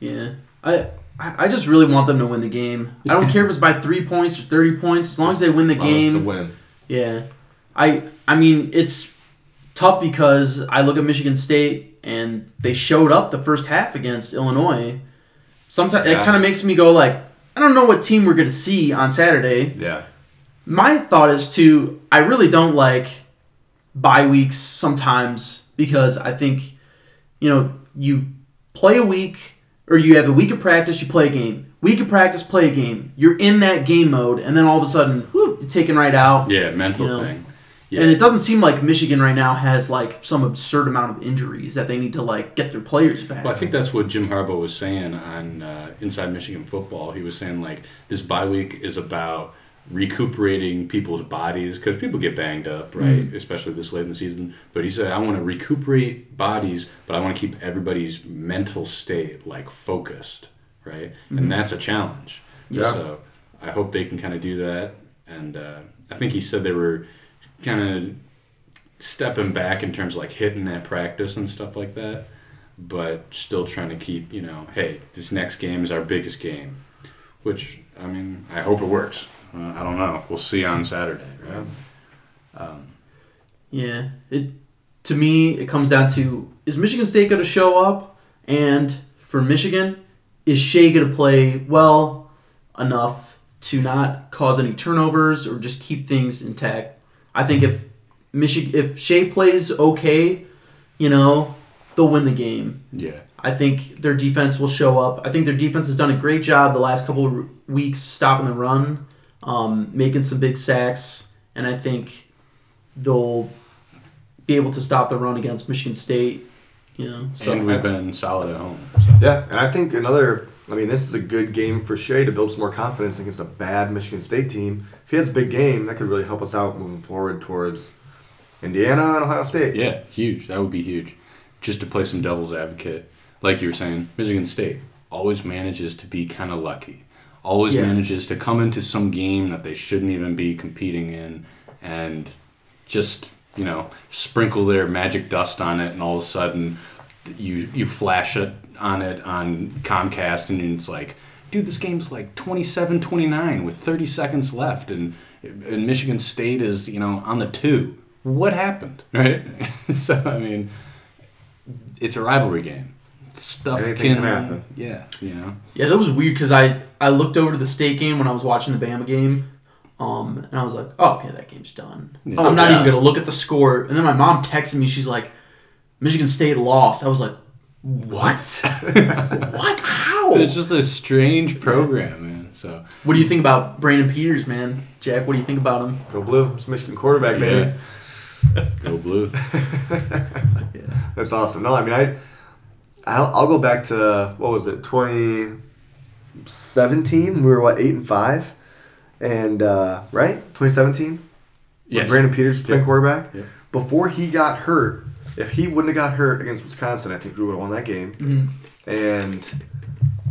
Yeah. I I I just really want them to win the game. I don't care if it's by three points or thirty points, as long as they win the As long it's game. win. Yeah. I I mean it's tough because I look at Michigan State and they showed up the first half against Illinois. Sometimes it kind of makes me go like, I don't know what team we're going to see on Saturday. Yeah. My thought is to I really don't like bye weeks sometimes because I think you know you play a week or you have a week of practice, you play a game. Week of practice, play a game. You're in that game mode, and then all of a sudden, whoop, you're taken right out. Yeah, mental You know, thing. Yeah. And it doesn't seem like Michigan right now has like some absurd amount of injuries that they need to like get their players back. Well, I think that's what Jim Harbaugh was saying on uh, Inside Michigan Football. He was saying like this bye week is about recuperating people's bodies because people get banged up, right? Especially this late in the season. But he said, I want to recuperate bodies, but I want to keep everybody's mental state like focused, right? And that's a challenge. Yeah. So I hope they can kind of do that. And uh, I think he said they were kind of stepping back in terms of like hitting that practice and stuff like that, but still trying to keep, you know, hey, this next game is our biggest game, which I mean, I hope it works. Uh, I don't know. We'll see on Saturday, right? Um, Yeah, it to me it comes down to is Michigan State going to show up, and for Michigan, is Shea going to play well enough to not cause any turnovers or just keep things intact? I think if Michigan if Shea plays okay, you know, they'll win the game. yeah, I think their defense will show up. I think their defense has done a great job the last couple of weeks stopping the run, um, making some big sacks, and I think they'll be able to stop the run against Michigan State. You know, so and we've been solid at home. So. Yeah, and I think another. I mean, this is a good game for Shea to build some more confidence against a bad Michigan State team. If he has a big game, that could really help us out moving forward towards Indiana and Ohio State. Yeah, huge. That would be huge. Just to play some devil's advocate, like you were saying, Michigan State always manages to be kind of lucky. Always Yeah. manages to come into some game that they shouldn't even be competing in, and just you know sprinkle their magic dust on it, and all of a sudden you you flash it on it on Comcast, and it's like, dude, this game's like 27-29 with 30 seconds left, and and Michigan State is you know on the two. What happened, right? so I mean, it's a rivalry game. Stuff Anything can, can happen. Yeah, you know. yeah, that was weird because I I looked over to the state game when I was watching the Bama game. Um, and I was like, oh, okay, that game's done. Yeah. I'm not yeah. even going to look at the score. And then my mom texted me. She's like, Michigan State lost. I was like, what? what? How? It's just a strange program, man. So What do you think about Brandon Peters, man? Jack, what do you think about him? Go blue. It's Michigan quarterback, baby. Yeah. go blue. yeah. That's awesome. No, I mean, I, I'll, I'll go back to what was it, 2017? We were what eight and five, and uh, right, 2017. Yes. Brandon Peters playing Yep. quarterback. Yep. Before he got hurt, if he wouldn't have got hurt against Wisconsin, I think we would have won that game. Mhm. And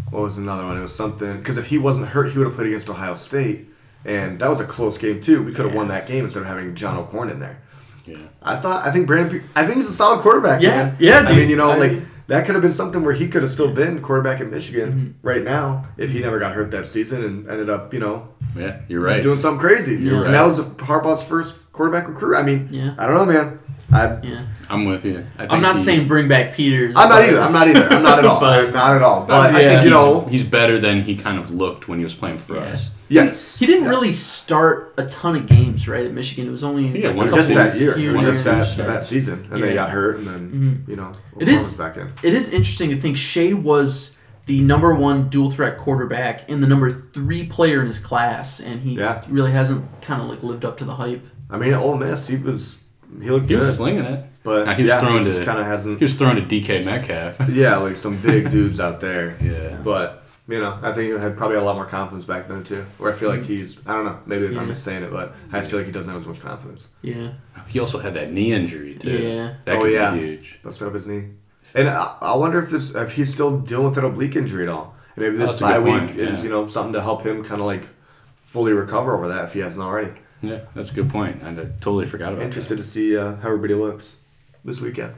what was another one? It was something because if he wasn't hurt, he would have played against Ohio State, and that was a close game too. We could have won that game instead of having John O'Korn in there. Yeah. I thought I think Brandon. I think he's a solid quarterback. Yeah, man. yeah, I mean, you know, I- like that could have been something where he could have still been quarterback at Michigan Mm-hmm. right now if he never got hurt that season and ended up, you know, Yeah, you're right. doing something crazy. You're and right. that was Harbaugh's first quarterback recruit. I mean, Yeah. I don't know, man. I, Yeah. I'm with you. I think I'm not he- saying bring back Peters. I'm not either. I'm not either. I'm not at all. But- I'm not at all. But I yeah. think you he's, know. he's better than he kind of looked when he was playing for Yeah. us. Yes. He didn't Yes. really start a ton of games, right, at Michigan. It was only Yeah, like, one just that year. here was and just that, that season, and then he got hurt, and then mm-hmm. you know It is- back in. It is interesting to think Shea was the number one dual threat quarterback and the number three player in his class, and he Yeah. really hasn't kind of like lived up to the hype. I mean, at Ole Miss, he was he looked He was good, slinging it. but Nah, he was yeah, throwing he just to- kind of hasn't. He was throwing to DK Metcalf. yeah, like some big dudes out there. yeah. But you know, I think he had probably a lot more confidence back then too. Where I feel like he's I don't know, maybe if I'm just saying it, but I just feel like he doesn't have as much confidence. Yeah, He also had that knee injury too. Yeah. That Oh, could yeah. be huge. Busted up his knee, and I, I wonder if this if he's still dealing with that oblique injury at all. And maybe Oh, this that's a bye week point, is you know something to help him kind of like fully recover over that if he hasn't already. Yeah, that's a good point. And I totally forgot about Interested to see uh, how everybody looks this weekend.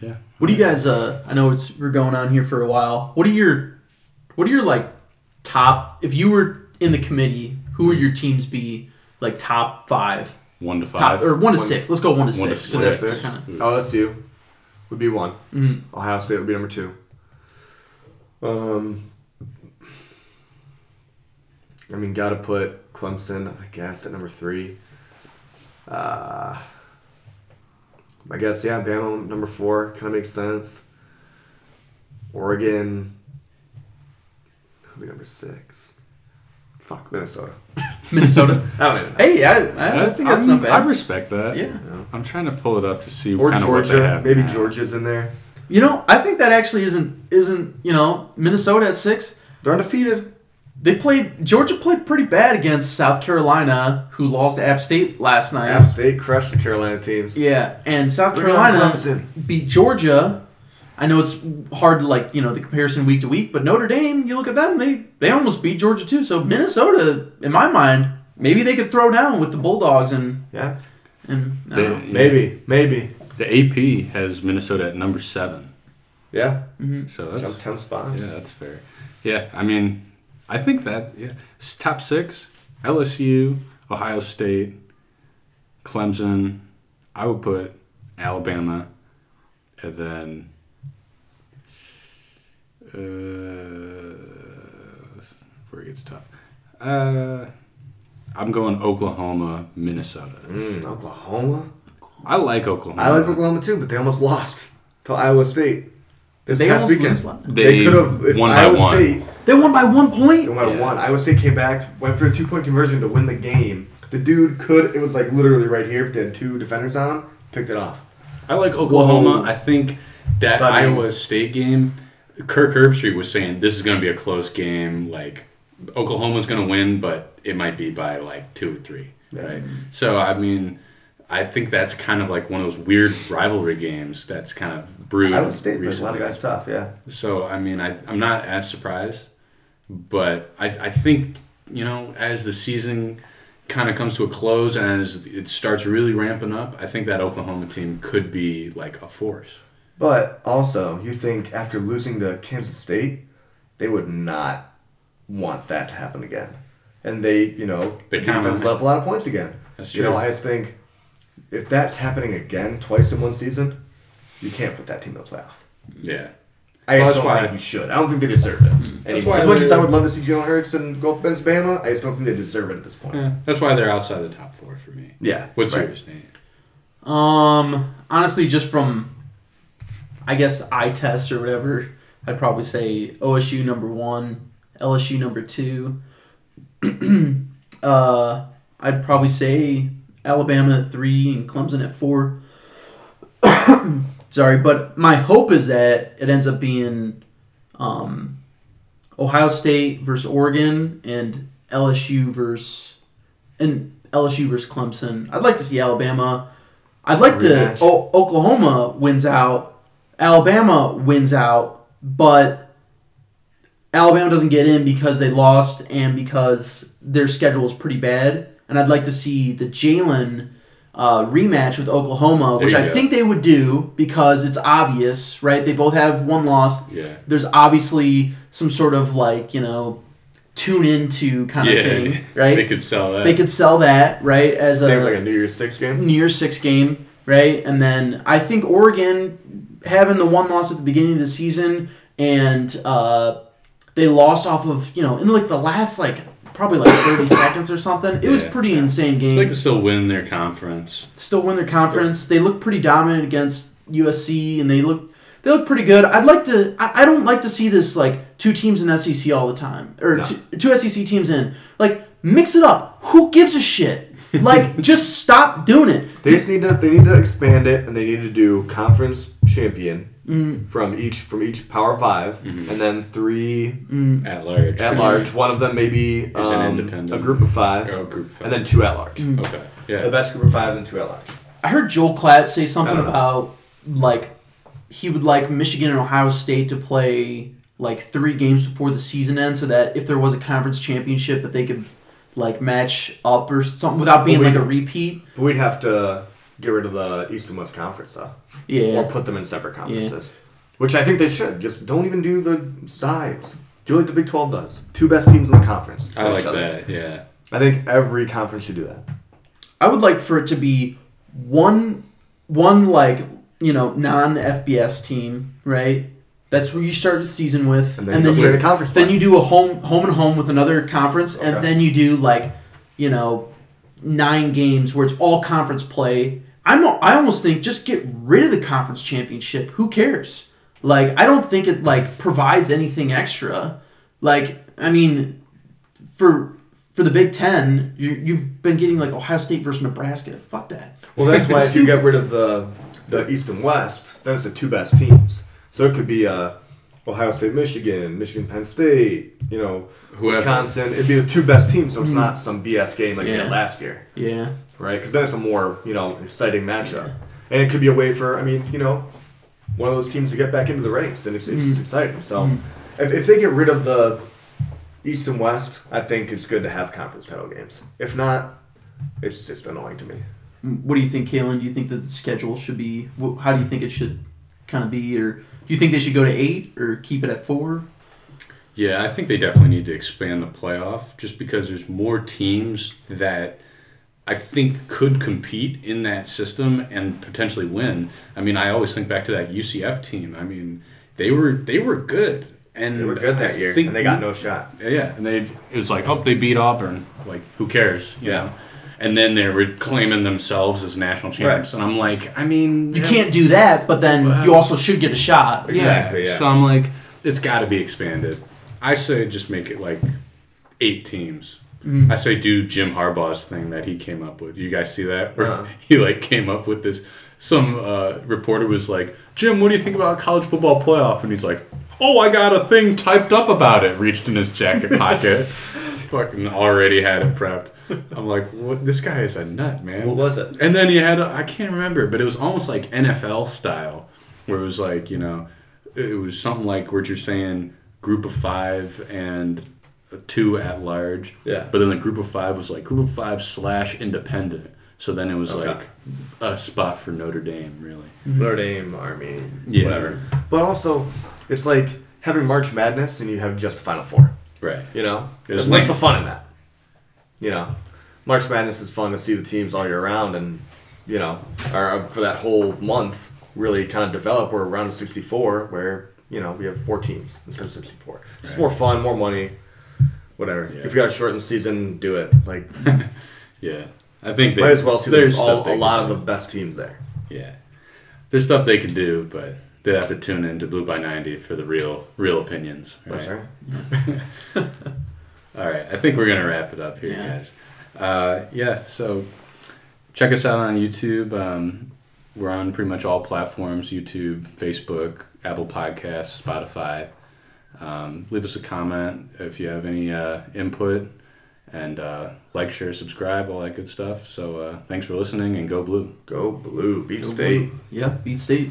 Yeah. What do you guys? Uh, I know it's we're going on here for a while. What are your, what are your like top? If you were in the committee, who would your teams be? Like top five, One to top five. or one to One- six. Let's go one to one to six. 'cause One to that's six. kinda- LSU would be one. Mhm. Ohio State would be number two. Um, I mean, got to put Clemson, I guess, at number three. Uh, I guess yeah, Bama number four kind of makes sense. Oregon, who'd be number six? Fuck Minnesota. Minnesota. I don't even know. hey, I, I think that's I'm- not I respect that. Yeah. No. I'm trying to pull it up to see Or kind of what they Georgia, have. maybe now. Georgia's in there. You know, I think that actually isn't isn't you know Minnesota at six. They're undefeated. They played Georgia played pretty bad against South Carolina, who lost to App State last night. App State crushed the Carolina teams. Yeah, and South Look at Carolina Clemson. beat Georgia. I know it's hard to like you know the comparison week to week, but Notre Dame, you look at them, they they almost beat Georgia too. So Minnesota, in my mind, maybe they could throw down with the Bulldogs and Yeah, and I They- yeah. maybe, maybe. The AP has Minnesota at number seven. Yeah, mm-hmm. So jump that's ten spots. yeah, that's fair. Yeah, I mean, I think that yeah, S- top six: LSU, Ohio State, Clemson. I would put Alabama, and then uh, where it gets tough. Uh, I'm going Oklahoma, Minnesota. Mm, Oklahoma. I like Oklahoma. I like Oklahoma too, but they almost lost to Iowa State this they past almost weekend. They, They, could have if won Iowa by one. State. They won by one point. No matter Yeah. one, Iowa State came back, went for a two point conversion to win the game. The dude could. It was like literally right here. But they had two defenders on him. Picked it off. I like Oklahoma. Whoa. I think that Sudden. Iowa State game, Kirk Herbstreit was saying this is going to be a close game. Like Oklahoma's going to win, but it might be by like two or three. Right. So I mean, I think that's kind of like one of those weird rivalry games that's kind of brewed. Iowa State. There's a lot of guys tough. Yeah. So I mean, I I'm not as surprised, but I I think you know as the season kind of comes to a close and as it starts really ramping up, I think that Oklahoma team could be like a force. But also, you think after losing to Kansas State, they would not want that to happen again. And they, you know, They the kinda- defense let up a lot of points again. That's You know. I just think if that's happening again twice in one season, you can't put that team in the playoff. Yeah. I Well, just don't why- think you should. I don't think they deserve it. Anymore. why As much as I would love to see Jalen Hurts and go up against Bama, I just don't think they deserve it at this point. Yeah. That's why they're outside the top four for me. Yeah. What's right. yours, Nate? Um, honestly, just from, I guess eye tests or whatever, I'd probably say OSU number one, LSU number two. uh, I'd probably say Alabama at three and Clemson at four. Sorry, but my hope is that it ends up being um, Ohio State versus Oregon and LSU versus and LSU versus Clemson. I'd like to see Alabama. I'd like Rematch. to. Oh, Oklahoma wins out. Alabama wins out, but Alabama doesn't get in because they lost and because their schedule is pretty bad. And I'd like to see the Jalen uh, rematch with Oklahoma, which I go. think they would do because it's obvious, right? They both have one loss. Yeah. There's obviously some sort of like you know tune into kind of yeah. thing, right? They could sell that. They could sell that right as Seems a like a New Year's Six game. New Year's Six game. right? And then I think Oregon having the one loss at the beginning of the season and uh, they lost off of you know in like the last like probably like 30 seconds or something. It was Yeah. pretty insane It's game. like to still win their conference. Still win their conference. They look pretty dominant against USC and they look they look pretty good. I'd like to I, I don't like to see this like two teams in SEC all the time or No. two, two SEC teams in. Like mix it up. Who gives a shit? Like just stop doing it. They just need to they need to expand it and they need to do conference champion mm. from each from each Power 5 mm-hmm. and then three mm. At large. at large. One of them maybe There's an um, independent. a group of five, Oh, group five. and then two at large. Mm. Okay. Yeah, the best group of five and two at large. I heard Joel Klatt say something I don't know. about like he would like Michigan and Ohio State to play like three games before the season ends, so that if there was a conference championship, that they could like match up or something without being like a repeat. But we'd have to get rid of the East and West Conference though, Yeah. or put them in separate conferences, which I think they should. Just don't even do the sides. Do like the Big Twelve does. Two best teams in the conference. I like that. Yeah. I think every conference should do that. I would like for it to be one one like you know non FBS team, right? That's where you start the season with, And then you go straight you, conference then you do a home home and home with another conference, and then you do like you know nine games where it's all conference play. I'm I almost think just get rid of the conference championship. Who cares? Like I don't think it like provides anything extra. Like I mean, for for the Big Ten, you, you've been getting like Ohio State versus Nebraska. Fuck that. Well, that's why if you get rid of the the East and West, then it's the two best teams. So it could be uh, Ohio State, Michigan, Michigan, Penn State, you know, Whoever. Wisconsin. It'd be the two best teams, so it's mm-hmm. not some BS game like we Yeah. had last year, Yeah. right? Because then it's a more you know exciting matchup, and it could be a way for I mean you know one of those teams to get back into the ranks, and it's, it's just mm-hmm. exciting. So mm-hmm. if, if they get rid of the East and West, I think it's good to have conference title games. If not, it's just annoying to me. Mm, what do you think, Kalen? Do you think that the schedule should be? wh- How do you think it should kind of be, or do you think they should go to eight or keep it at four? Yeah, I think they definitely need to expand the playoff just because there's more teams that I think could compete in that system and potentially win. I mean, I always think back to that UCF team. I mean, they were they were good and They were good that I year, think and they got no shot. Yeah, and they it was like, oh, they beat Auburn. Like, who cares? You Yeah. know? And then they were claiming themselves as national champs, and I'm like, I mean, You yeah, can't do that, but then Wow. you also should get a shot. Exactly, yeah. So I'm like, it's got to be expanded. I say just make it like eight teams. I say do Jim Harbaugh's thing that he came up with. You guys see that? Where Uh-huh. he like came up with this. Some uh, reporter was like, Jim, what do you think about college football playoff? And he's like, Oh, I got a thing typed up about it. Reached in his jacket pocket. Fucking already had it prepped. I'm like, what? This guy is a nut, man. What was it? And then you had, I can't remember, but it was almost like NFL style, where it was like, you know, it was something like what you're saying, group of five and two at large. Yeah. But then the group of five was like group of five slash independent. So then it was Okay. like a spot for Notre Dame, really. Mm-hmm. Notre Dame, Army, Yeah. whatever. But also, it's like having March Madness and you have just the Final Four. Right. You know, It's what's like- the fun in that? You know, March Madness is fun to see the teams all year round, and you know, or uh, for that whole month, really kind of develop. We're around 64, where you know we have four teams instead of 64. It's more fun, more money, whatever. Yeah. If you got a shortened season, do it. Like, Yeah. I think they might as well see there's all, a lot of the best teams there. Yeah. There's stuff they could do, but they have to tune in to Blue by 90 for the real real opinions. Right? That's right. All right, I think we're gonna wrap it up here, Yeah. guys. Uh, yeah, so check us out on YouTube. Um, we're on pretty much all platforms: YouTube, Facebook, Apple Podcasts, Spotify. Um, leave us a comment if you have any uh, input, and uh, like, share, subscribe, all that good stuff. So uh, thanks for listening, and go blue. Go blue, beat Go state. Blue. Yeah, beat state.